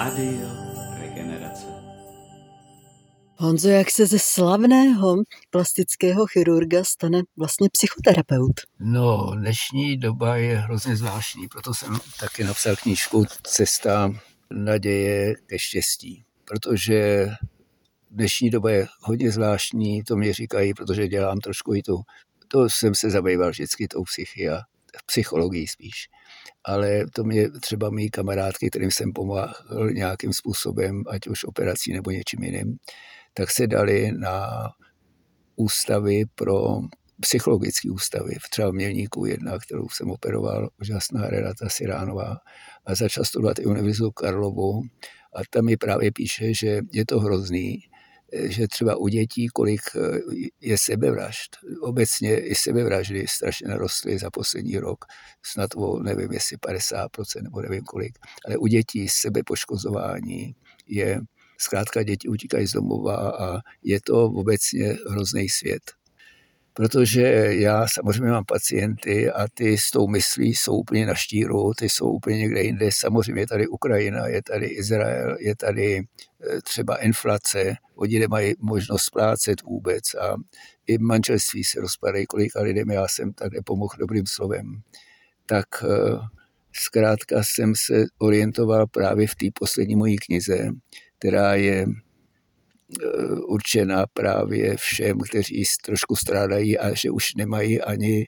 Rádio Regenerace. Honzo, jak se ze slavného plastického chirurga stane vlastně psychoterapeut? No, dnešní doba je hrozně zvláštní, proto jsem taky napsal knížku Cesta naděje ke štěstí, protože dnešní doba je hodně zvláštní, to mě říkají, protože dělám trošku i tu, to jsem se zabýval vždycky tou psychia, psychologií spíš ale to mě třeba mý kamarádky, kterým jsem pomáhal nějakým způsobem, ať už operací nebo něčím jiným, tak se dali na ústavy pro psychologické ústavy, třeba v Mělníku jedna, kterou jsem operoval, úžasná Renata Siránová, a začal studovat i Univerzitu Karlovu. A tam mi právě píše, že je to hrozný, že třeba u dětí, kolik eh, je sebevražd. Obecně i sebevraždy strašně narostly za poslední rok, snad o nevím, jestli 50% nebo nevím kolik, ale u dětí sebepoškozování je, zkrátka děti utíkají z domova a je to obecně hrozný svět protože já samozřejmě mám pacienty a ty s tou myslí jsou úplně na štíru, ty jsou úplně někde jinde. Samozřejmě je tady Ukrajina, je tady Izrael, je tady eh, třeba inflace, oni nemají možnost splácet vůbec a i manželství se rozpadají, kolika lidem já jsem tak nepomohl dobrým slovem. Tak eh, zkrátka jsem se orientoval právě v té poslední mojí knize, která je Eh, určená právě všem, kteří trošku strádají a že už nemají ani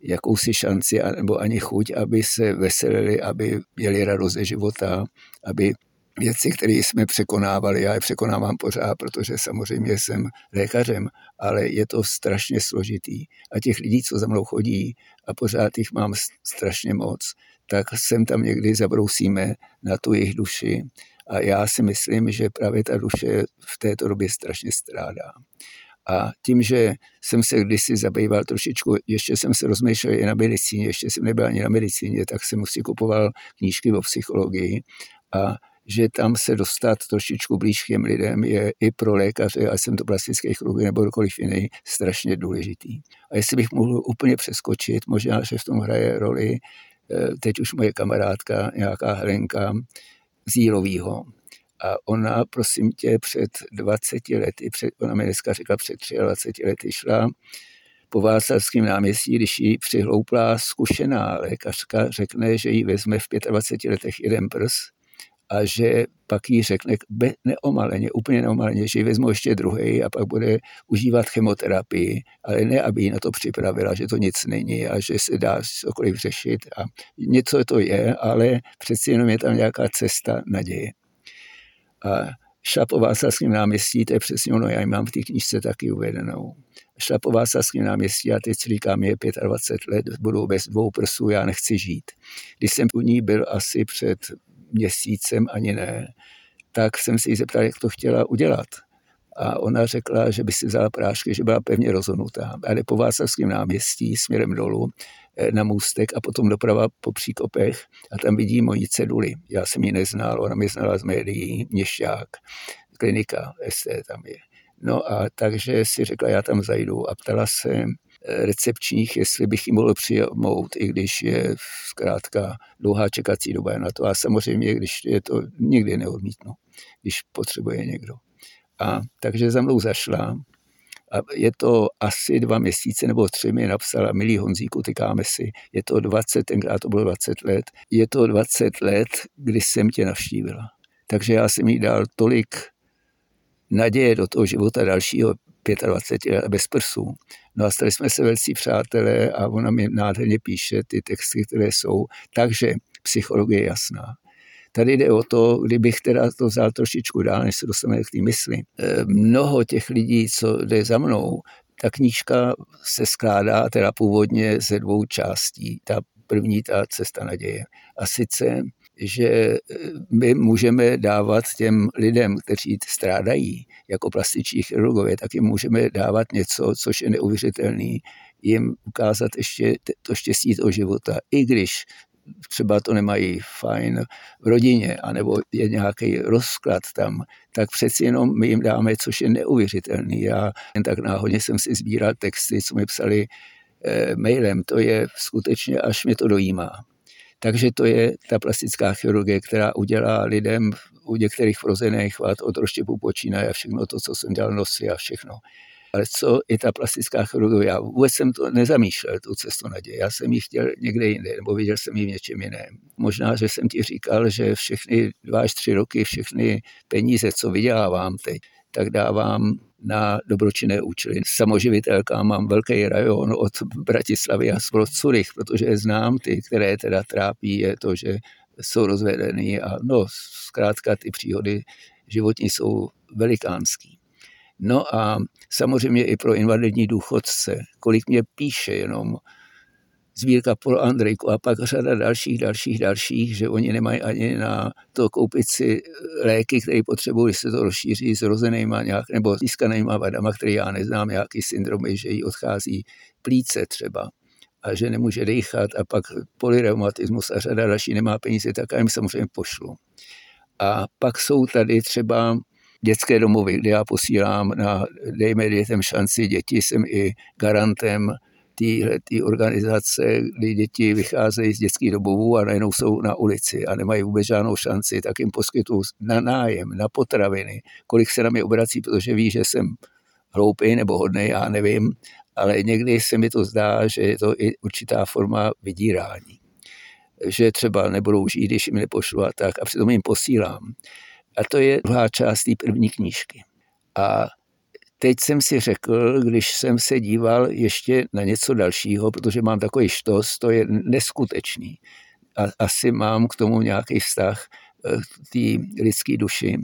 jakousi šanci nebo ani chuť, aby se veselili, aby měli radost ze života, aby věci, které jsme překonávali, já je překonávám pořád, protože samozřejmě jsem lékařem, ale je to strašně složitý. A těch lidí, co za mnou chodí, a pořád jich mám strašně moc, tak sem tam někdy zabrousíme na tu jejich duši a já si myslím, že právě ta duše v této době strašně strádá. A tím, že jsem se kdysi zabýval trošičku, ještě jsem se rozmýšlel i na medicíně, ještě jsem nebyl ani na medicíně, tak jsem si kupoval knížky o psychologii a že tam se dostat trošičku blíž k těm lidem je i pro lékaře, a jsem to plastický chirurg nebo kdokoliv jiný, strašně důležitý. A jestli bych mohl úplně přeskočit, možná, že v tom hraje roli eh, teď už moje kamarádka, nějaká Helenka, z Jílovýho. A ona, prosím tě, před 20 lety, před, ona mi dneska řekla, před 23 lety šla po Václavském náměstí, když jí přihloupla zkušená lékařka, řekne, že jí vezme v 25 letech jeden prs a že pak jí řekne neomaleně, úplně neomaleně, že jí vezmu ještě druhý a pak bude užívat chemoterapii, ale ne, aby ji na to připravila, že to nic není a že se dá cokoliv řešit. A něco to je, ale přeci jenom je tam nějaká cesta naděje. A šla po Václavském náměstí, to je přesně ono, já ji mám v té knižce taky uvedenou. Šla po Václavském náměstí a teď říkám, je 25 let, budu bez dvou prsů, já nechci žít. Když jsem u ní byl asi před měsícem, ani ne, tak jsem si ji zeptal, jak to chtěla udělat. A ona řekla, že by si vzala prášky, že byla pevně rozhodnutá. A jde po Václavském náměstí směrem dolů eh, na můstek a potom doprava po příkopech a tam vidí moji ceduli. Já jsem ji neznal, ona mě znala z médií, měšťák, klinika ST tam je. No a takže si řekla, já tam zajdu a ptala se, recepčních, jestli bych ji mohl přijmout, i když je zkrátka dlouhá čekací doba na to. A samozřejmě, když je to, nikdy neodmítnu, když potřebuje někdo. A takže za mnou zašla a je to asi dva měsíce nebo tři mi napsala, milý Honzíku, tykáme si, je to 20, tenkrát to bylo 20 let, je to 20 let, kdy jsem tě navštívila. Takže já jsem jí dal tolik naděje do toho života dalšího 25 let bez prsů. No a stali jsme se velcí přátelé a ona mi nádherně píše ty texty, které jsou. Takže psychologie je jasná. Tady jde o to, kdybych teda to vzal trošičku dál, než se dostaneme k té mysli. Eh, mnoho těch lidí, co jde za mnou, ta knížka se skládá teda původně ze dvou částí. Ta první, ta cesta naděje. A sice že eh, my můžeme dávat těm lidem, kteří strádají jako plastiční chirurgové, tak jim můžeme dávat něco, což je neuvěřitelný, jim ukázat ještě to štěstí toho života, i když třeba to nemají fajn v rodině, anebo je nějaký rozklad tam, tak přeci jenom my jim dáme, což je neuvěřitelný. Já jen tak náhodně jsem si sbíral texty, co mi psali eh, mailem, to je skutečně, až mě to dojímá Takže to je ta plastická chirurgie, která udělá lidem u některých vrozených chvat od roštěpu počínaje a všechno to, co jsem dělal nosy a všechno. Ale co je ta plastická chirurgie? Já vůbec jsem to nezamýšlel, tu cestu naděje. Já jsem ji chtěl někde jinde, nebo viděl jsem ji v něčem jiném. Možná, že jsem ti říkal, že všechny dva až tři roky, všechny peníze, co vydělávám teď, tak dávám na dobročinné účely. Samoživitelka mám velký rajon od Bratislavy a od Curych, protože znám ty, které teda trápí, je to, že jsou rozvedený a no, zkrátka ty příhody životní jsou velikánský. No a samozřejmě i pro invalidní důchodce, kolik mě píše jenom sbírka pro Andrejku a pak řada dalších, dalších, dalších, že oni nemají ani na to koupit si léky, které potřebují, když se to rozšíří s rozenýma nějak, nebo získanýma vadama, které já neznám, nějaký syndromy, že jí odchází plíce třeba a že nemůže dýchat a pak polyreumatismus a řada další nemá peníze, tak já jim samozřejmě pošlu. A pak jsou tady třeba dětské domovy, kde já posílám na dejme dětem šanci, děti jsem i garantem té organizace, kdy děti vycházejí z dětských domovů a najednou jsou na ulici a nemají vůbec žádnou šanci, tak jim poskytuju na nájem, na potraviny, kolik se na mě obrací, protože ví, že jsem hloupý nebo hodný, já nevím, ale někdy se mi to zdá, že je to i určitá forma vydírání. Že třeba nebudou žít, když jim nepošlu a tak, a přitom jim posílám. A to je druhá část té první knížky. A teď jsem si řekl, když jsem se díval ještě na něco dalšího, protože mám takový štos, to je neskutečný. A asi mám k tomu nějaký vztah eh, k té lidské duši,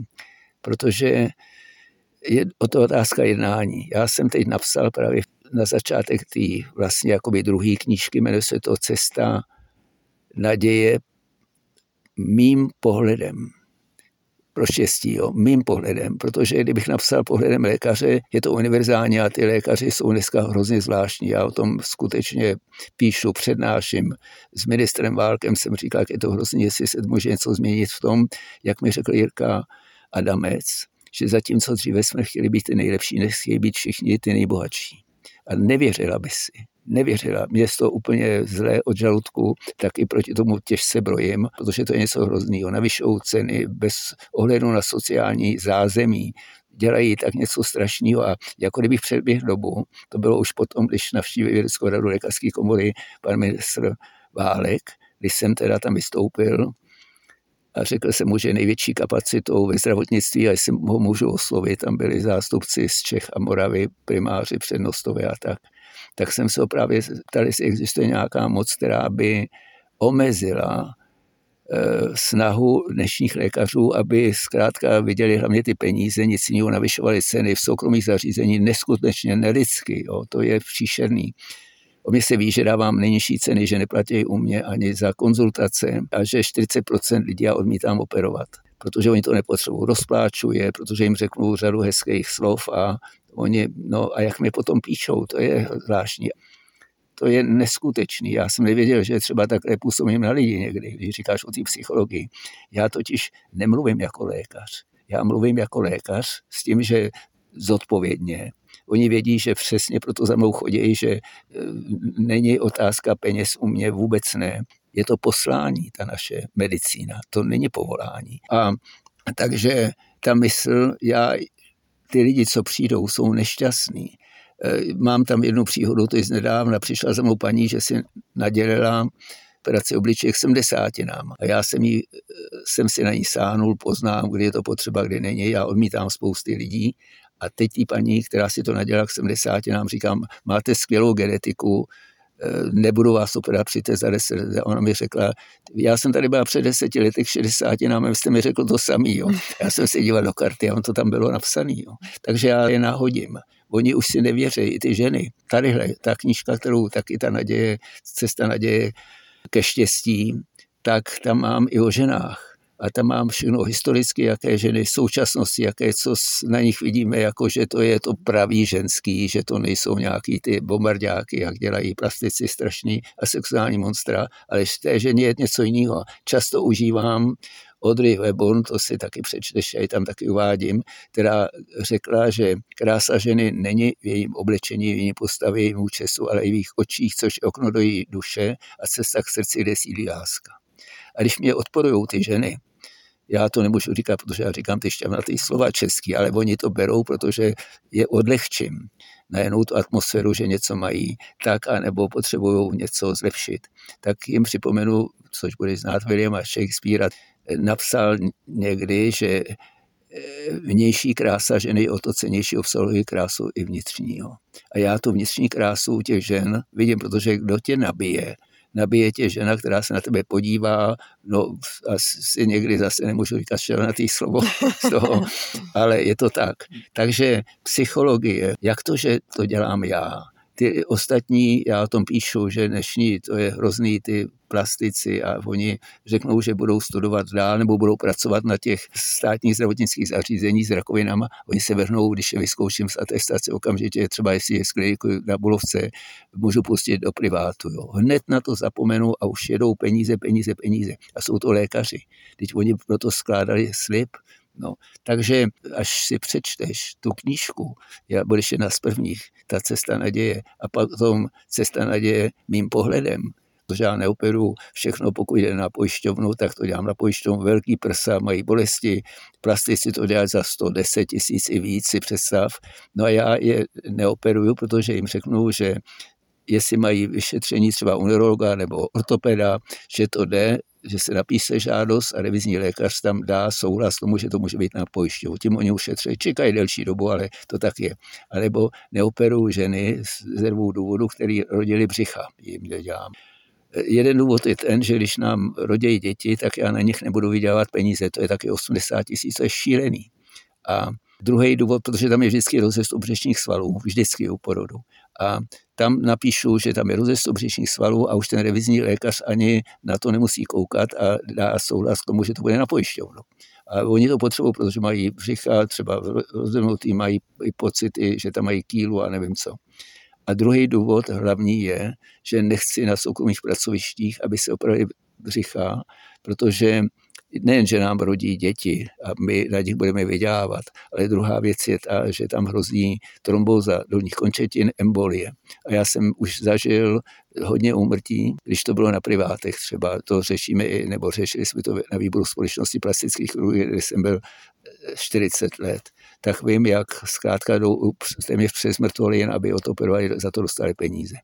protože je o to otázka jednání. Já jsem teď napsal právě na začátek té vlastně jakoby druhé knížky, jmenuje se to Cesta naděje mým pohledem pro štěstí, jo, mým pohledem, protože kdybych napsal pohledem lékaře, je to univerzální a ty lékaři jsou dneska hrozně zvláštní. Já o tom skutečně píšu, přednáším. S ministrem Válkem jsem říkal, jak je to hrozně, jestli se může něco změnit v tom, jak mi řekl Jirka Adamec, že zatímco dříve jsme chtěli být ty nejlepší, než chtějí být všichni ty nejbohatší. A nevěřila by si, nevěřila. Mě to úplně zlé od žaludku, tak i proti tomu těžce brojím, protože to je něco hrozného. Navyšou ceny bez ohledu na sociální zázemí, dělají tak něco strašného a jako kdybych předběh dobu, to bylo už potom, když navštívil vědeckou radu lékařské komory pan ministr Válek, když jsem teda tam vystoupil, a řekl jsem mu, že největší kapacitou ve zdravotnictví, a jestli ho můžu oslovit, tam byli zástupci z Čech a Moravy, primáři, přednostové a tak, tak jsem se právě ptal, jestli existuje nějaká moc, která by omezila eh, snahu dnešních lékařů, aby zkrátka viděli hlavně ty peníze, nic jiného navyšovali ceny v soukromých zařízení neskutečně nelidsky. Jo, to je příšerný. O mě se ví, že dávám nejnižší ceny, že neplatí u mě ani za konzultace a že 40% lidí já odmítám operovat, protože oni to nepotřebují, rozpláčuje, protože jim řeknu řadu hezkých slov a oni, no a jak mi potom píšou, to je zvláštní. To je neskutečný. Já jsem nevěděl, že třeba takhle působím na lidi někdy, když říkáš o té psychologii. Já totiž nemluvím jako lékař. Já mluvím jako lékař s tím, že zodpovědně Oni vědí, že přesně proto za mnou chodí, že e, není otázka peněz u mě, vůbec ne. Je to poslání, ta naše medicína, to není povolání. A takže ta mysl, já, ty lidi, co přijdou, jsou nešťastní. E, mám tam jednu příhodu, to je nedávna, přišla za mnou paní, že si nadělila operaci obličeje k 70 nám. A já jsem, jí, e, jsem si na ní sáhnul, poznám, kdy je to potřeba, kdy není. Já odmítám spousty lidí a teď tý paní, která si to nadělala k 70, nám říkám, máte skvělou genetiku, nebudu vás operovat, přijďte za deset. A ona mi řekla, já jsem tady byla před deseti lety k 60, nám jste mi řekl to samý. Jo. Já jsem se díval do karty a on to tam bylo napsaný. Jo. Takže já je nahodím. Oni už si nevěří, i ty ženy. Tadyhle, ta knížka, kterou taky ta naděje, cesta naděje ke štěstí, tak tam mám i o ženách a tam mám všechno historicky, jaké ženy v současnosti, jaké, co na nich vidíme, jako že to je to pravý ženský, že to nejsou nějaký ty bombardáky, jak dělají plastici strašní a sexuální monstra, ale v té ženě je něco jiného. Často užívám Audrey Hepburn, to si taky přečteš, já ji tam taky uvádím, která řekla, že krása ženy není v jejím oblečení, v jejím postavě, v jejím účesu, ale i v jejich očích, což je okno do její duše a cesta k srdci, kde sídlí láska. A když mě odporují ty ženy, já to nemůžu říkat, protože já říkám ty šťavnatý slova český, ale oni to berou, protože je odlehčím najednou tu atmosféru, že něco mají tak, anebo potřebují něco zlepšit. Tak jim připomenu, což bude znát Williama Shakespearea, napsal někdy, že eh, vnější krása ženy je o to cenější obsahuje krásu i vnitřního. A já tu vnitřní krásu těch žen vidím, protože kdo tě nabije, nabije tě žena, která se na tebe podívá, no asi někdy zase nemůžu říkat šelnatý slovo z toho, ale je to tak. Takže psychologie, jak to, že to dělám já, ty ostatní, já o tom píšu, že dnešní to je hrozný, ty plastici a oni řeknou, že budou studovat dál nebo budou pracovat na těch státních zdravotnických zařízení s rakovinama. Oni se vrhnou, když je vyzkouším z atestace okamžitě, třeba jestli je skliniku na Bulovce, můžu pustit do privátu. Jo. Hned na to zapomenu a už jedou peníze, peníze, peníze. A jsou to lékaři. Teď oni proto skládali slib, No, takže až si přečteš tu knížku, já budeš jedna z prvních, ta cesta naděje a potom cesta naděje mým pohledem, protože já neoperu všechno, pokud jde na pojišťovnu, tak to dělám na pojišťovnu, velký prsa, mají bolesti, plastici to dělají za 110 tisíc i víc, si představ. No a já je neoperuju, protože jim řeknu, že jestli mají vyšetření třeba u neurologa nebo ortopeda, že to jde, že se napíše žádost a revizní lékař tam dá souhlas tomu, že to může být na pojišťovu. Tím oni ušetří, čekají delší dobu, ale to tak je. A nebo neoperují ženy ze dvou důvodů, který rodili břicha, jim dělám. Jeden důvod je ten, že když nám rodí děti, tak já na nich nebudu vydělávat peníze, to je taky 80 tisíc, to je šílený. A druhý důvod, protože tam je vždycky rozest břešních svalů, vždycky u porodu. A tam napíšu, že tam je rozest břešních svalů a už ten revizní lékař ani na to nemusí koukat a dá souhlas k tomu, že to bude na pojišťovnu. A oni to potřebují, protože mají břicha, třeba rozhodnutý, mají i pocity, že tam mají kýlu a nevím co. A druhý důvod hlavní je, že nechci na soukromých pracovištích, aby se opravili břicha, protože nejen, že nám rodí děti a my na nich budeme vydělávat, ale druhá věc je ta, že tam hrozí trombóza dolních končetin, embolie. A já jsem už zažil hodně úmrtí, když to bylo na privátech třeba, to řešíme i, nebo řešili jsme to na výboru společnosti plastických chirurgii, kde jsem byl 40 eh, let, tak vím, jak zkrátka jdou téměř přes mrtvoly, jen aby otoperovali, za to dostali peníze.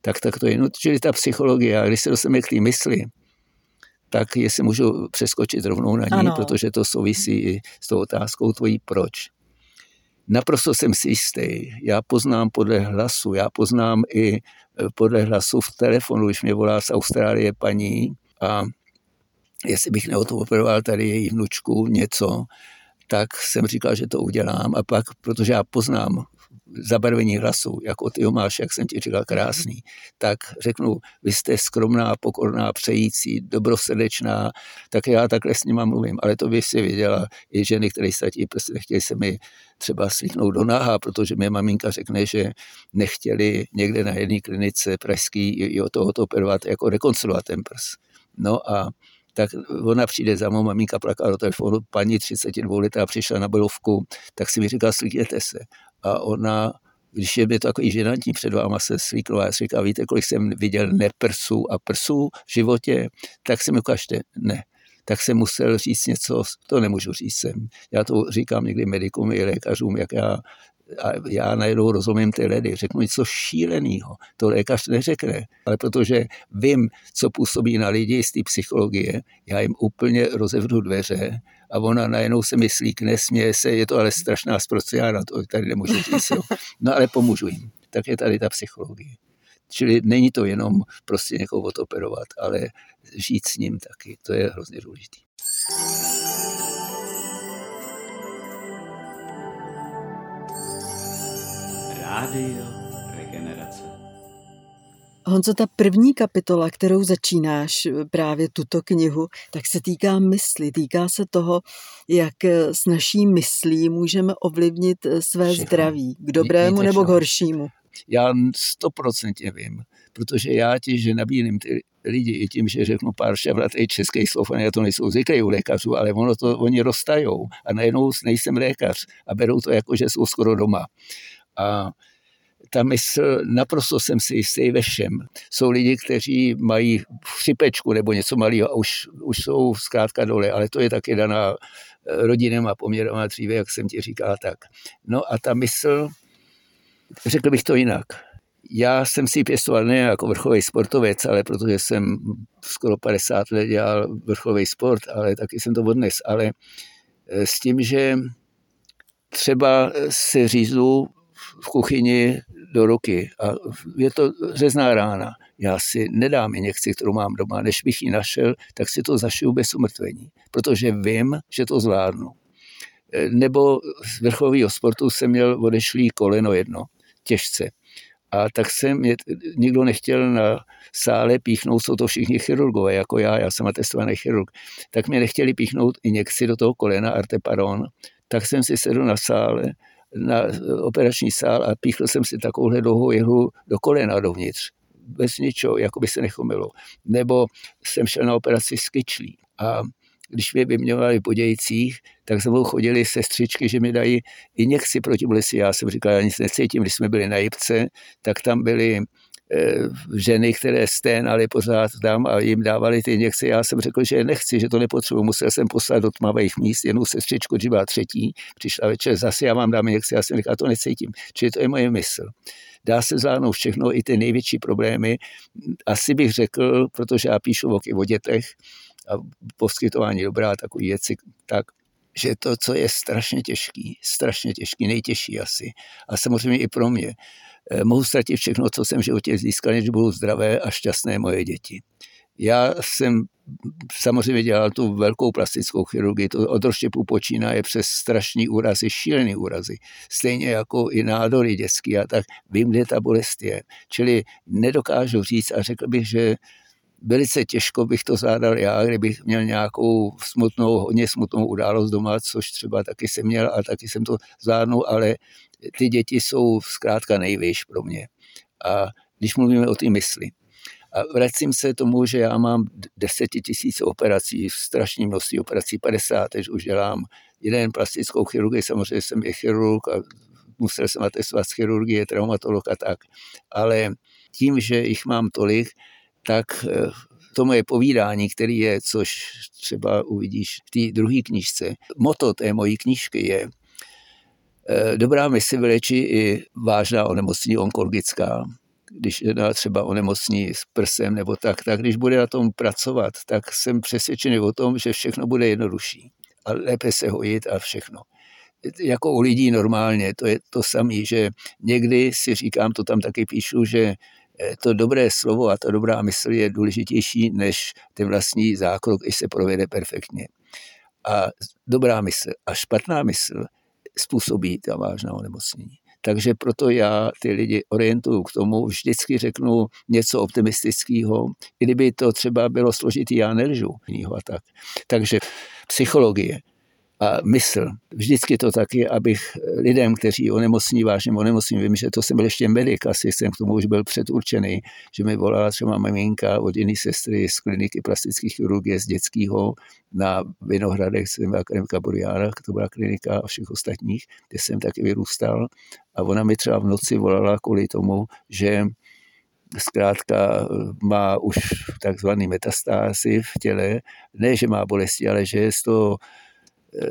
Tak, tak to je, no, čili ta psychologie, a když se dostaneme k té mysli, tak jestli můžu přeskočit rovnou na ní, ano. protože to souvisí i s tou otázkou tvojí proč. Naprosto jsem si jistý. Já poznám podle hlasu, já poznám i e, podle hlasu v telefonu, když mě volá z Austrálie paní a jestli bych neotoperoval tady její vnučku něco, tak jsem říkal, že to udělám a pak, protože já poznám zabarvení hlasu, jako ty ho máš, jak jsem ti říkal, krásný, tak řeknu, vy jste skromná, pokorná, přející, dobrosrdečná, tak já takhle s nima mluvím. Ale to by si věděla i ženy, které statí prostě nechtěli se mi třeba slíknout do náha, protože mě maminka řekne, že nechtěli někde na jedné klinice pražský i o tohoto operovat, jako rekonstruovat ten prs. No a tak ona přijde za mnou, maminka plaká do telefonu, paní 32 letá přišla na Belovku, tak si mi říká, slíkněte se a ona, když je to takový ženantní před váma se slíkla, já říkám, víte, kolik jsem viděl neprsů a prsů v životě, tak si mi ukažte, ne. Tak jsem musel říct něco, to nemůžu říct sem. Já to říkám někdy medikům i lékařům, jak já a já najednou rozumím ty ledy, řeknu něco šíleného, to lékař neřekne, ale protože vím, co působí na lidi z té psychologie, já jim úplně rozevřu dveře a ona najednou se myslí, nesměje se, je to ale strašná zprostě, já na to tady nemůžu říct, jo. no ale pomůžu jim. Tak je tady ta psychologie. Čili není to jenom prostě někoho odoperovat, ale žít s ním taky, to je hrozně důležité. Rádio Regenerace. Honzo, ta první kapitola, kterou začínáš právě tuto knihu, tak se týká mysli, týká se toho, jak s naší myslí můžeme ovlivnit své Všechno. zdraví, k dobrému nebo k horšímu. Já stoprocentně vím, protože já ti, že nabídím ty lidi i tím, že řeknu pár šavratej českých slov, a to nejsou zvyklí u lékařů, ale ono to oni roztajou a najednou nejsem lékař a berou to jako, že jsou skoro doma. A ta mysl, naprosto jsem si jistý ve všem. Jsou lidi, kteří mají chřipečku nebo něco malého a už, už jsou zkrátka dole, ale to je taky daná eh, rodinem a poměrama dříve, jak jsem ti říkal, tak. No a ta mysl, řekl bych to jinak. Já jsem si pěstoval ne jako vrcholový sportovec, ale protože jsem skoro 50 let dělal vrcholový sport, ale taky jsem to odnes. Ale eh, s tím, že třeba se říznu v kuchyni do ruky a je to řezná rána. Já si nedám injekci, kterou mám doma, než bych ji našel, tak si to zašiju bez umrtvení, protože vím, že to zvládnu. Nebo z vrcholového sportu jsem měl odešlý koleno jedno, těžce. A tak jsem, mě, nikdo nechtěl na sále píchnout, jsou to všichni chirurgové, jako já, já jsem atestovaný chirurg, tak mě nechtěli píchnout injekci do toho kolena arteparon, tak jsem si sedl na sále, na operační sál a píchl jsem si takovouhle dlouhou jehlu do kolena dovnitř. Bez ničeho, jako by se nechomilo. Nebo jsem šel na operaci s kyčlí a když mě vyměňovali po dějcích, tak za mnou chodili sestřičky, že mi dají injekci proti bolesti. Já jsem říkal, já nic necítím. Když jsme byli na Jibce, tak tam byly Eh, ženy, které sténaly pořád tam a jim dávali ty injekce. Já jsem řekl, že je nechci, že to nepotřebuji. Musel jsem poslat do tmavých míst jednu sestřičku, když byla třetí. Přišla večer, zase já vám dám injekci. Já jsem říkal, to necítím. Čili to je moje mysl. Dá se zvládnout všechno, i ty největší problémy. Asi bych řekl, protože já píšu o, o dětech a poskytování dobrá, takový věci, tak že to, co je strašně těžký, strašně těžký, nejtěžší asi, a samozřejmě i pro mě, Eh, mohu ztratit všechno, co jsem v životě získal, než budou zdravé a šťastné moje děti. Já jsem samozřejmě dělal tu velkou plastickou chirurgii, to od rozštěpu počínaje přes strašný úrazy, šílený úrazy, stejně jako i nádory dětský a tak vím, kde ta bolest je. Čili nedokážu říct a řekl bych, že velice těžko bych to zvládal já, kdybych měl nějakou smutnou, hodně smutnou událost doma, což třeba taky jsem měl a taky jsem to zvládnul, ale ty děti jsou zkrátka nejvyš pro mě. A když mluvíme o ty mysli. A vracím se tomu, že já mám desetitisíce operací, strašný množství operací, 50, teď už dělám jeden plastickou chirurgii, samozřejmě jsem i chirurg a musel jsem atestovat z chirurgie, traumatolog a tak. Ale tím, že jich mám tolik, tak eh, to moje povídání, který je, což třeba uvidíš v té druhé knižce, moto té mojí knížky je eh, Dobrá mysl vylečí i vážná onemocnění onkologická, když jedna třeba onemocní s prsem nebo tak, tak když bude na tom pracovat, tak jsem přesvědčený o tom, že všechno bude jednodušší a lépe se hojit a všechno. Jako u lidí normálně, to je to samé, že někdy si říkám, to tam taky píšu, že to dobré slovo a ta dobrá mysl je důležitější než ten vlastní zákrok, když se provede perfektně. A dobrá mysl a špatná mysl způsobí ta vážná onemocnění. Takže proto já ty lidi orientuju k tomu, vždycky řeknu něco optimistického, i kdyby to třeba bylo složitý, já nelžu. A tak. Takže psychologie, a mysl. Vždycky to taky, abych lidem, kteří onemocní vážně onemocní, vím, že to jsem byl ještě medic, asi jsem k tomu už byl předurčený, že mi volala třeba maminka od jiné sestry z kliniky plastické chirurgie z dětského na Vinohradech, jsem akademika Buriára, to byla klinika a všech ostatních, kde jsem taky vyrůstal. A ona mi třeba v noci volala kvůli tomu, že zkrátka má už takzvaný metastázy v těle, ne, že má bolesti, ale že je z toho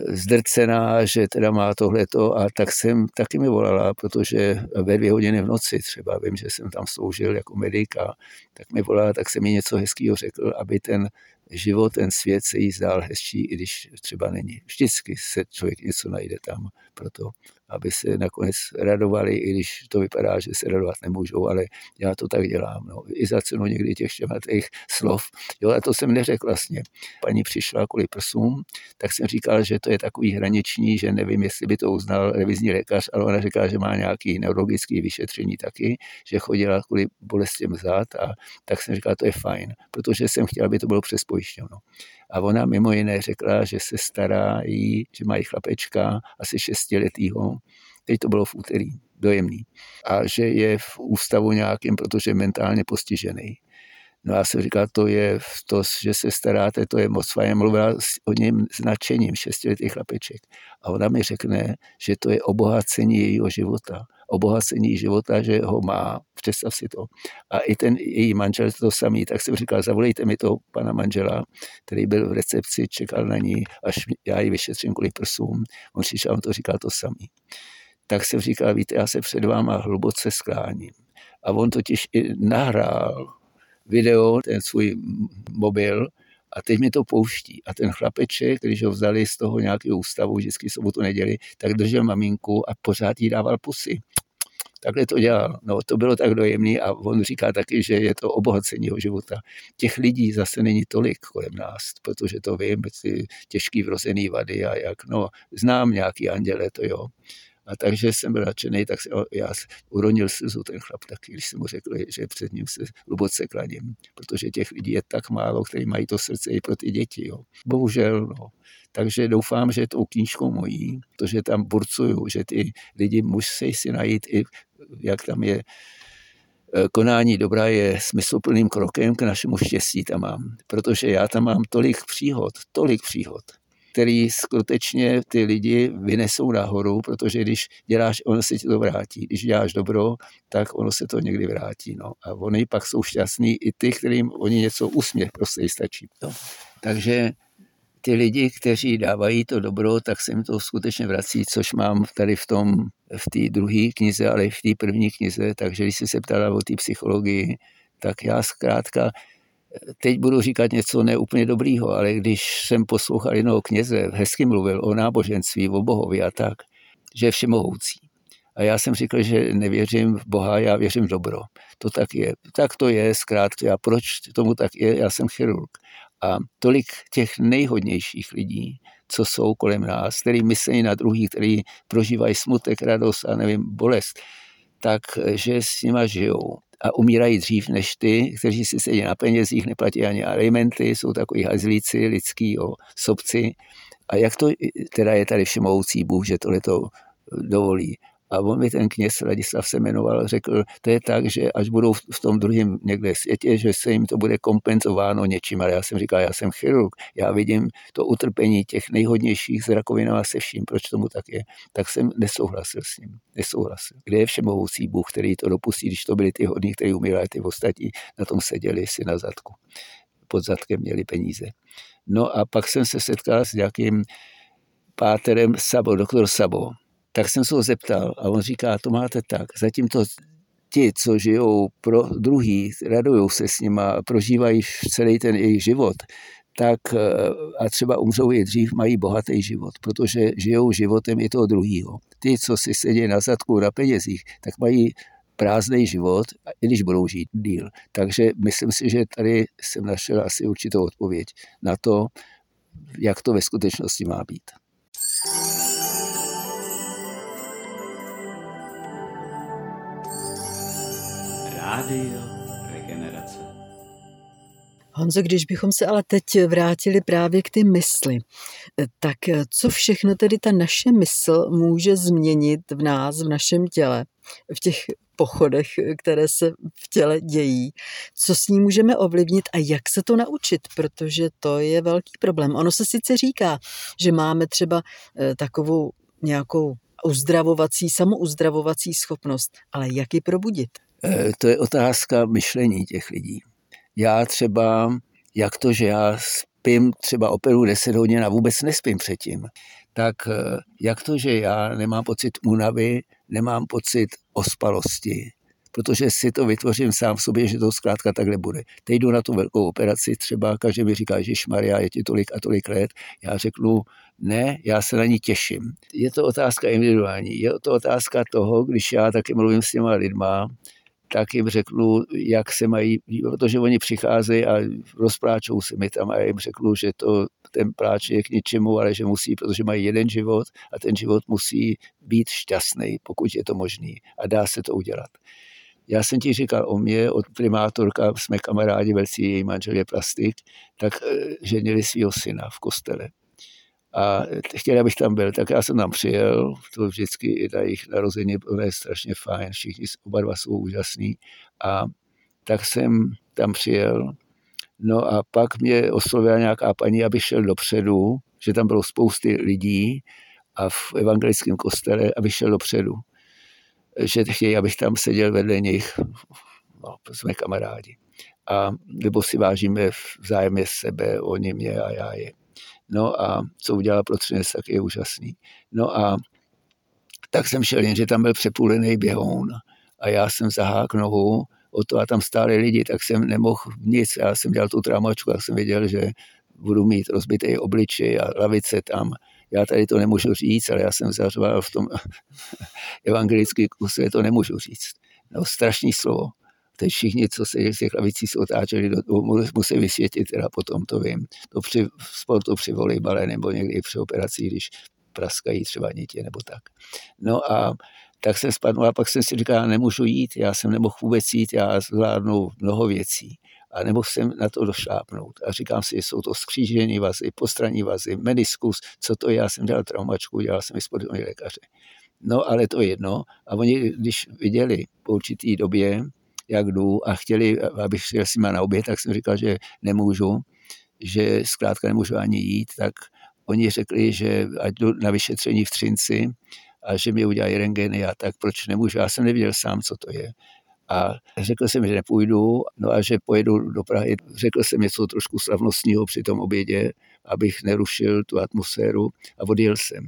zdrcená, že teda má tohleto a tak jsem taky mi volala, protože ve dvě hodiny v noci třeba, vím, že jsem tam sloužil jako medika, tak mi volala, tak jsem mi něco hezkého řekl, aby ten život, ten svět se jí zdál hezčí, i když třeba není. Vždycky se člověk něco najde tam pro to aby se nakonec radovali, i když to vypadá, že se radovat nemůžou, ale já to tak dělám. No. I za cenu někdy těch těch slov. Jo, a to jsem neřekl vlastně. Paní přišla kvůli prsům, tak jsem říkal, že to je takový hraniční, že nevím, jestli by to uznal revizní lékař, ale ona říká, že má nějaký neurologický vyšetření taky, že chodila kvůli bolestem zad a tak jsem říkal, to je fajn, protože jsem chtěl, aby to bylo přes pojišťovnu. A ona mimo jiné řekla, že se stará jí, že mají chlapečka asi šestiletýho, teď to bylo v úterý, dojemný, a že je v ústavu nějakým, protože je mentálně postižený. No a jsem říkal, to je to, že se staráte, to je moc fajn. Mluvila o něm značením šestiletý chlapeček. A ona mi řekne, že to je obohacení jejího života obohacení života, že ho má, představ si to. A i ten její manžel to samý, tak jsem říkal, zavolejte mi to pana manžela, který byl v recepci, čekal na ní, až já ji vyšetřím kvůli prsům. On přišel, on to říkal to samý. Tak jsem říkal, víte, já se před váma hluboce skláním. A on totiž i nahrál video, ten svůj mobil, a teď mi to pouští. A ten chlapeček, když ho vzali z toho nějakého ústavu, vždycky sobotu neděli, tak držel maminku a pořád jí dával pusy. Takhle to dělal. No, to bylo tak dojemný a on říká taky, že je to obohacení jeho života. Těch lidí zase není tolik kolem nás, protože to vím, ty těžký vrozený vady a jak, no, znám nějaký anděle, to jo. A takže jsem byl nadšený, tak jsem, já uronil slzu ten chlap taky, když jsem mu řekl, že před ním se hluboce klaním, protože těch lidí je tak málo, kteří mají to srdce i pro ty děti. Jo. Bohužel, no. Takže doufám, že tou knížkou mojí, protože tam burcuju, že ty lidi musí si najít i, jak tam je, e, konání dobra je smysluplným krokem k našemu štěstí tam mám, protože já tam mám tolik příhod, tolik příhod, který skutečně ty lidi vynesou nahoru, protože když děláš, ono se ti to vrátí. Když děláš dobro, tak ono se to někdy vrátí. No. A oni pak jsou šťastní i ty, kterým oni něco usměch prostě stačí. No. Takže ty lidi, kteří dávají to dobro, tak se jim to skutečně vrací, což mám tady v tom, v té druhé knize, ale i v té první knize. Takže když jsi se ptala o té psychologii, tak já zkrátka teď budu říkat něco neúplně dobrýho, ale když jsem poslouchal jednoho kněze, hezky mluvil o náboženství, o bohovi a tak, že je všemohoucí. A já jsem říkal, že nevěřím v Boha, já věřím v dobro. To tak je. Tak to je, zkrátka. A proč tomu tak je? Já jsem chirurg. A tolik těch nejhodnějších lidí, co jsou kolem nás, který myslí na druhý, který prožívají smutek, radost a nevím, bolest, tak, že s nima žijou a umírají dřív než ty, kteří si sedí na penězích, neplatí ani alimenty, jsou takový hazlíci, lidský, jo, sobci. A jak to teda je tady všemohoucí Bůh, že tohle to dovolí. A on mi ten kněz Ladislav se jmenoval, řekl, to je tak, že až budou v tom druhém někde světě, že se jim to bude kompenzováno něčím. Ale já jsem říkal, já jsem chirurg, já vidím to utrpení těch nejhodnějších s rakovinama se vším, proč tomu tak je. Tak jsem nesouhlasil s ním. Nesouhlasil. Kde je všemohoucí Bůh, který to dopustí, když to byli ty hodní, kteří umírali, ty ostatní na tom seděli si na zadku. Pod zadkem měli peníze. No a pak jsem se setkal s nějakým páterem Sabo, doktor Sabo, tak jsem se ho zeptal a on říká, to máte tak, zatímto ti, co žijou pro druhý, radují se s nima, prožívají celý ten jejich život, tak eh, a třeba umřou i dřív, mají bohatý život, protože žijou životem i toho druhého. Ty, co si sedí na zadku na penězích, tak mají prázdný život, i když budou žít díl. Takže myslím si, že tady jsem našel asi určitou odpověď na to, jak to ve skutečnosti má být. Rádio Regenerace. Honzo, když bychom se ale teď vrátili právě k ty mysli, tak co všechno tedy ta naše mysl může změnit v nás, v našem těle, v těch pochodech, které se v těle dějí, co s ní můžeme ovlivnit a jak se to naučit, protože to je velký problém. Ono se sice říká, že máme třeba eh, takovou nějakou uzdravovací, samouzdravovací schopnost, ale jak ji probudit? Eh, to je otázka myšlení těch lidí. Já třeba, jak to, že já spím třeba operu 10 hodin a vůbec nespím předtím, tak eh, jak to, že já nemám pocit únavy, nemám pocit ospalosti, protože si to vytvořím sám v sobě, že to zkrátka takhle bude. Teď jdu na tu velkou operaci, třeba každý mi říká, že Maria, je ti tolik a tolik let. Já řeknu, ne, já se na ní těším. Je to otázka individuální, je to otázka toho, když já taky mluvím s těma lidma, tak jim řeknu, jak se mají, protože oni přicházejí a rozpláčou se mi tam a já jim řeknu, že to, ten pláč je k ničemu, ale že musí, protože mají jeden život a ten život musí být šťastný, pokud je to možný a dá se to udělat. Já jsem ti říkal o mě, od primátorka, jsme kamarádi, velcí její manžel je plastik, tak eh, ženili svého syna v kostele a chtěli, abych tam byl, tak já jsem tam přijel, to vždycky i na jejich narození je strašně fajn, všichni oba dva jsou úžasní a tak jsem tam přijel, no a pak mě oslovila nějaká paní, aby šel dopředu, že tam bylo spousty lidí a v evangelickém kostele, aby šel dopředu. že chtějí, abych tam seděl vedle nich, no, jsme kamarádi. A nebo si vážíme vzájemně sebe, oni mě a já je. No a co udělala pro Třinec, tak je úžasný. No a tak jsem šel, jenže tam byl přepůlený běhoun a já jsem zahák nohu o to a tam stáli lidi, tak jsem nemohl nic. Já jsem dělal tu tramačku, tak jsem věděl, že budu mít rozbitý obličej a lavice tam. Já tady to nemůžu říct, ale já jsem zařval v tom evangelickém kuse, to nemůžu říct. No, strašný slovo. Teď všichni, co se z těch lavicí se otáčeli, do, musí vysvětlit, teda potom to vím. To při sportu, při volejbale nebo někdy při operaci, když praskají třeba nitě nebo tak. No a tak jsem spadl a pak jsem si říkal, nemůžu jít, já jsem nemohl vůbec jít, já zvládnu mnoho věcí a nemohl jsem na to došlápnout. A říkám si, jsou to skřížené vazy, postranní vazy, meniskus, co to je, já jsem dělal traumačku, dělal jsem i sportovní lékaře. No ale to jedno. A oni, když viděli po určitý době, jak jdu a chtěli, abych šel s nimi na oběd, tak jsem říkal, že nemůžu, že zkrátka nemůžu ani jít, tak oni řekli, že ať jdu na vyšetření v Třinci a že mi udělají rengeny a tak proč nemůžu. Já jsem nevěděl sám, co to je. A řekl jsem, že nepůjdu, no a že pojedu do Prahy. Řekl jsem něco trošku slavnostního při tom obědě, abych nerušil tu atmosféru a odjel jsem.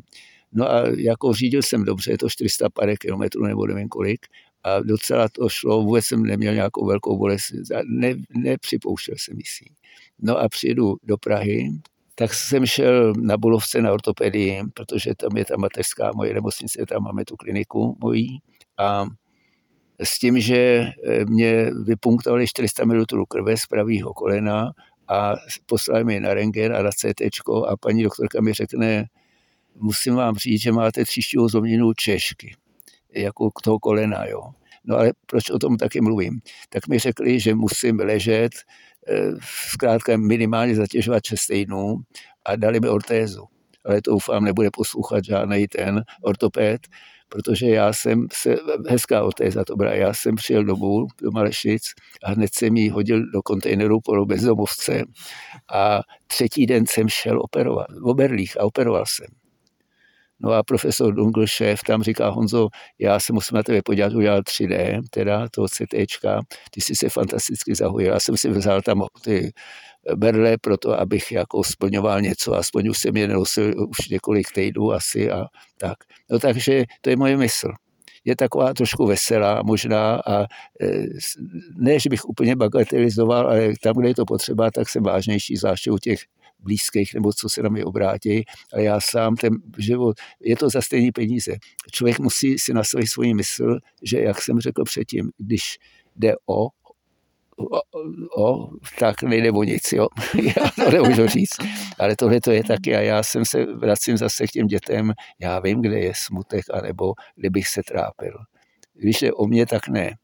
No a jako řídil jsem dobře, je to 400 kilometrů nebo nevím kolik, a docela to šlo, vůbec jsem neměl nějakou velkou bolest, ne, nepřipouštěl jsem si. No a přijedu do Prahy, tak jsem šel na Bulovce na ortopedii, protože tam je ta mateřská moje nemocnice, tam máme tu kliniku mojí a s tím, že eh, mě vypunktovali 400 ml krve z pravého kolena a poslali mi na rengen a na CT a paní doktorka mi řekne, musím vám říct, že máte příštího zlomněnou češky, jako k toho kolena, jo. No ale proč o tom taky mluvím? Tak mi řekli, že musím ležet, eh, zkrátka minimálně zatěžovat 6 týdnů a dali mi ortézu. Ale to doufám, nebude poslouchat žádný ten ortoped, protože já jsem se, hezká ortéza to byla, já jsem přijel domů do Malešic a hned jsem ji hodil do kontejneru pro bezdomovce a třetí den jsem šel operovat v Oberlích a operoval jsem. No a profesor Dungl, šéf, tam říká, Honzo, já se musím na tebe podívat, udělal 3D, teda toho CT, ty jsi se fantasticky zahojil. Já jsem si vzal tam ty berle pro to, abych jako splňoval něco, aspoň už jsem je nosil už několik týdnů asi a tak. No takže to je moje mysl. Je taková trošku veselá možná a e, ne, že bych úplně bagatelizoval, ale tam, kde je to potřeba, tak jsem vážnější, zvláště u těch blízkých nebo co se na mě obrátí. A já sám ten život, je to za stejné peníze. Člověk musí si nastavit svoji mysl, že jak jsem řekl předtím, když jde o o, o, tak nejde o nic, jo. Já to nemůžu říct. Ale tohle to je taky a já jsem se vracím zase k těm dětem, já vím, kde je smutek, anebo kde bych se trápil. Když je o mě, tak ne.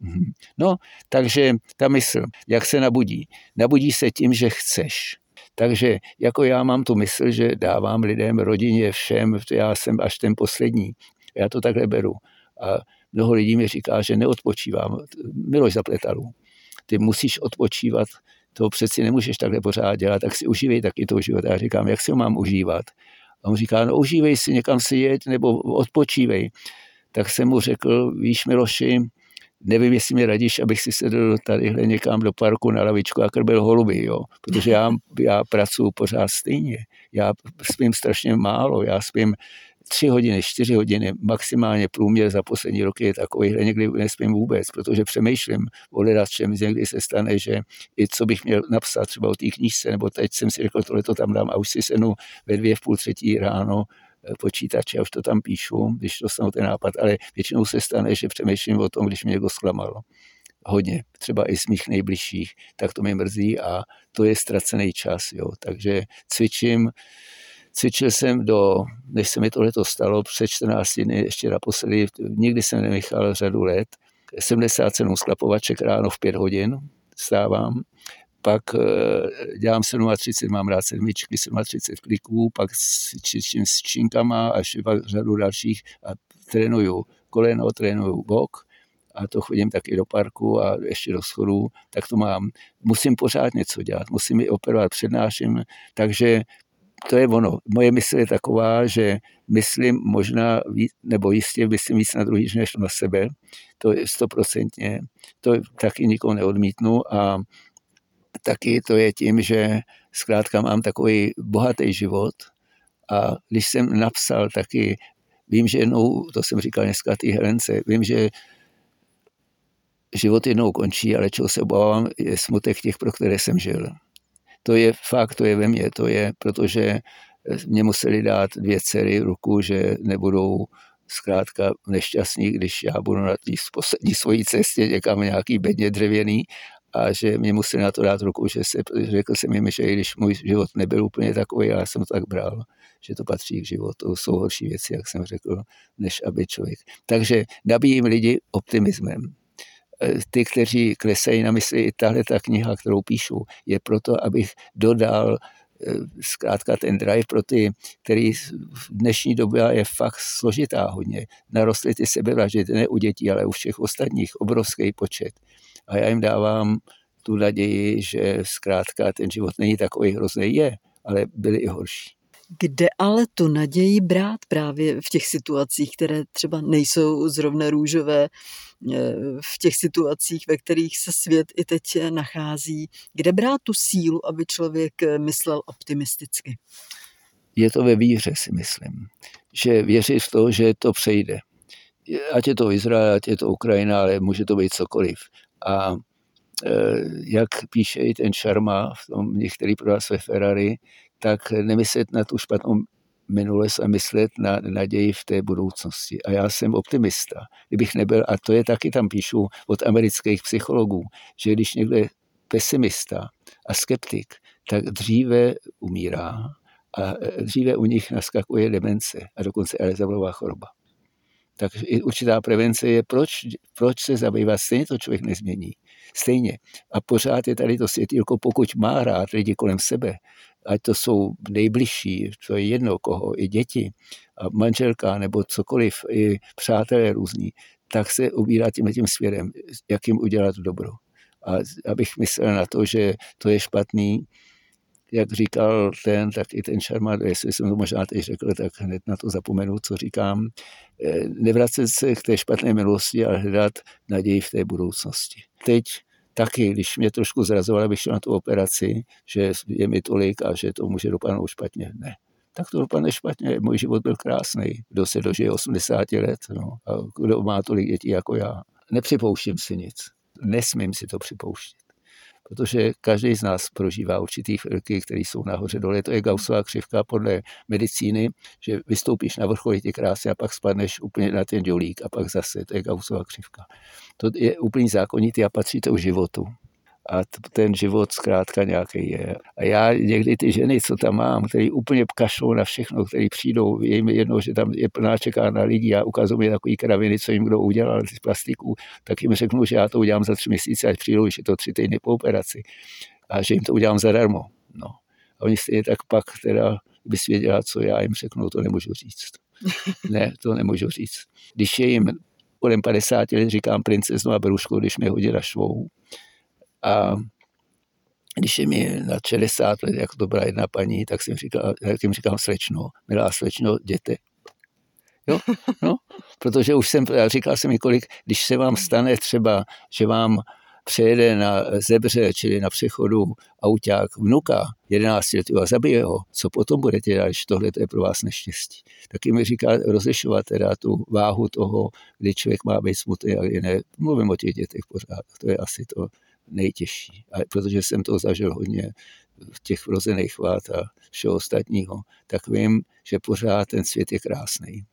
Mhm. No, takže ta mysl, jak se nabudí? Nabudí se tím, že chceš. Takže jako já mám tu mysl, že dávám lidem, rodině, všem, já jsem až ten poslední. Já to takhle beru. A mnoho lidí mi říká, že neodpočívám. Miloš Zapletalů ty musíš odpočívat, to přeci nemůžeš takhle pořád dělat, tak si užívej taky to život. Já říkám, jak si ho mám užívat? A on říká, no užívej si, někam si jeď, nebo odpočívej. Tak jsem mu řekl, víš Miloši, nevím, jestli mi radíš, abych si sedl tadyhle někam do parku na lavičku a krbil holuby, jo? protože já, já pracuji pořád stejně. Já spím strašně málo, já spím tři hodiny, čtyři hodiny, maximálně průměr za poslední roky je takový, že někdy nespím vůbec, protože přemýšlím o čem někdy se stane, že i co bych měl napsat třeba o té knížce, nebo teď jsem si řekl, tohle to tam dám a už si senu ve dvě v půl třetí ráno počítače a už to tam píšu, když dostanu ten nápad, ale většinou se stane, že přemýšlím o tom, když mě někdo zklamal hodně, třeba i z mých nejbližších, tak to mě mrzí a to je ztracený čas, jo. takže cvičím, Cvičil jsem do, než se mi tohle stalo, před 14 dny, ještě naposledy, nikdy jsem nenechal řadu let, 77 sklapovaček ráno v 5 hodin stávám, pak eh, dělám 37, mám rád sedmičky, 37 kliků, pak cvičím s činkama až pak řadu dalších a trénuju koleno, trénuju bok a to chodím taky do parku a ještě do schodů, tak to mám. Musím pořád něco dělat, musím i operovat, přednáším, takže to je ono. Moje mysl je taková, že myslím možná, nebo jistě myslím víc na druhý než na sebe. To je stoprocentně. To taky nikoho neodmítnu a taky to je tím, že zkrátka mám takový bohatý život a když jsem napsal taky, vím, že jednou, to jsem říkal dneska té Helence, vím, že život jednou končí, ale čeho se obávám, je smutek těch, pro které jsem žil. To je fakt, to je ve mně, to je, protože mě museli dát dvě dcery ruku, že nebudou zkrátka nešťastní, když já budu na té poslední svojí cestě někam nějaký bedně dřevěný a že mě museli na to dát ruku, že se, řekl jsem jim, že i když můj život nebyl úplně takový, já jsem to tak bral, že to patří k životu, jsou horší věci, jak jsem řekl, než aby člověk. Takže nabíjím lidi optimismem. E, ty, kteří klesají na mysli, i tahle ta kniha, kterou píšu, je proto, abych dodal e, zkrátka ten drive pro ty, který v dnešní době je fakt složitá hodně. Narostly ty sebevraždy, ne u dětí, ale u všech ostatních, obrovský počet a já jim dávám tu naději, že zkrátka ten život není takový hrozný, je, ale byly i horší. Kde ale tu naději brát právě v těch situacích, které třeba nejsou zrovna růžové, eh, v těch situacích, ve kterých se svět i teď nachází? Kde brát tu sílu, aby člověk myslel optimisticky? Je to ve víře, si myslím. Že věří v to, že to přejde. Ať je to Izrael, ať je to Ukrajina, ale může to být cokoliv. A e, jak píše i ten Sharma v tom některý prodá své Ferrari, tak nemyslet na tu špatnou minulost a myslet na naději v té budoucnosti. A já jsem optimista. Kdybych nebyl, a to je taky tam píšu od amerických psychologů, že když někdo je pesimista a skeptik, tak dříve umírá a dříve u nich naskakuje demence a dokonce Alzheimerová choroba. Takže i určitá prevence je, proč, proč se zabývat, stejně to člověk nezmění. Stejně. A pořád je tady to světýlko, pokud má rád lidi kolem sebe, ať to jsou nejbližší, to je jedno koho, i děti, a manželka nebo cokoliv, i přátelé různí, tak se ubírá tím tím svěrem, jak jim udělat dobro. A abych myslel na to, že to je špatný, jak říkal ten, tak i ten Sharma, jestli jsem to možná teď řekl, tak hned na to zapomenu, co říkám. Eh, nevracet se k té špatné milosti, ale hledat naději v té budoucnosti. Teď taky, když mě trošku zrazoval, abych šel na tu operaci, že je mi tolik a že to může dopadnout špatně. Ne. Tak to dopadne špatně. Můj život byl krásný. Kdo se dožije 80 let no, a kdo má tolik dětí jako já. Nepřipouštím si nic. Nesmím si to připouštět protože každý z nás prožívá určitý chvilky, které jsou nahoře dole. To je Gaussová křivka podle medicíny, že vystoupíš na vrchol, je krásně a pak spadneš úplně na ten dělík a pak zase, to je Gaussová křivka. To je úplně zákonitý a patří to životu a ten život zkrátka nějaký je. A já někdy ty ženy, co tam mám, který úplně kašlou na všechno, který přijdou, je jim jedno, že tam je plná čekárna lidí a ukazují mi takový kraviny, co jim kdo udělal z plastiků, tak jim řeknu, že já to udělám za tři měsíce, ať přijdou, že to tři týdny po operaci a že jim to udělám zadarmo. No. A oni stejně tak pak teda by věděla, co já jim řeknu, to nemůžu říct. Ne, to nemůžu říct. Když je jim kolem 50 let, říkám princeznu a berušku, když mě hodila švou, a když je mi na 60 let, jako to byla jedna paní, tak jsem říkal, jak jim říkám slečno, milá slečno, jděte. Jo, no, protože už jsem, říkal jsem několik, když se vám stane třeba, že vám přejede na zebře, čili na přechodu auták vnuka 11 let a zabije ho, co potom budete dělat, když tohle je pro vás neštěstí. Taky mi říká rozlišovat teda tu váhu toho, kdy člověk má být smutný a jiné. Mluvím o těch dětech pořád, to je asi to nejtěžší. A protože jsem to zažil hodně v těch vrozených vád a všeho ostatního, tak vím, že pořád ten svět je krásný.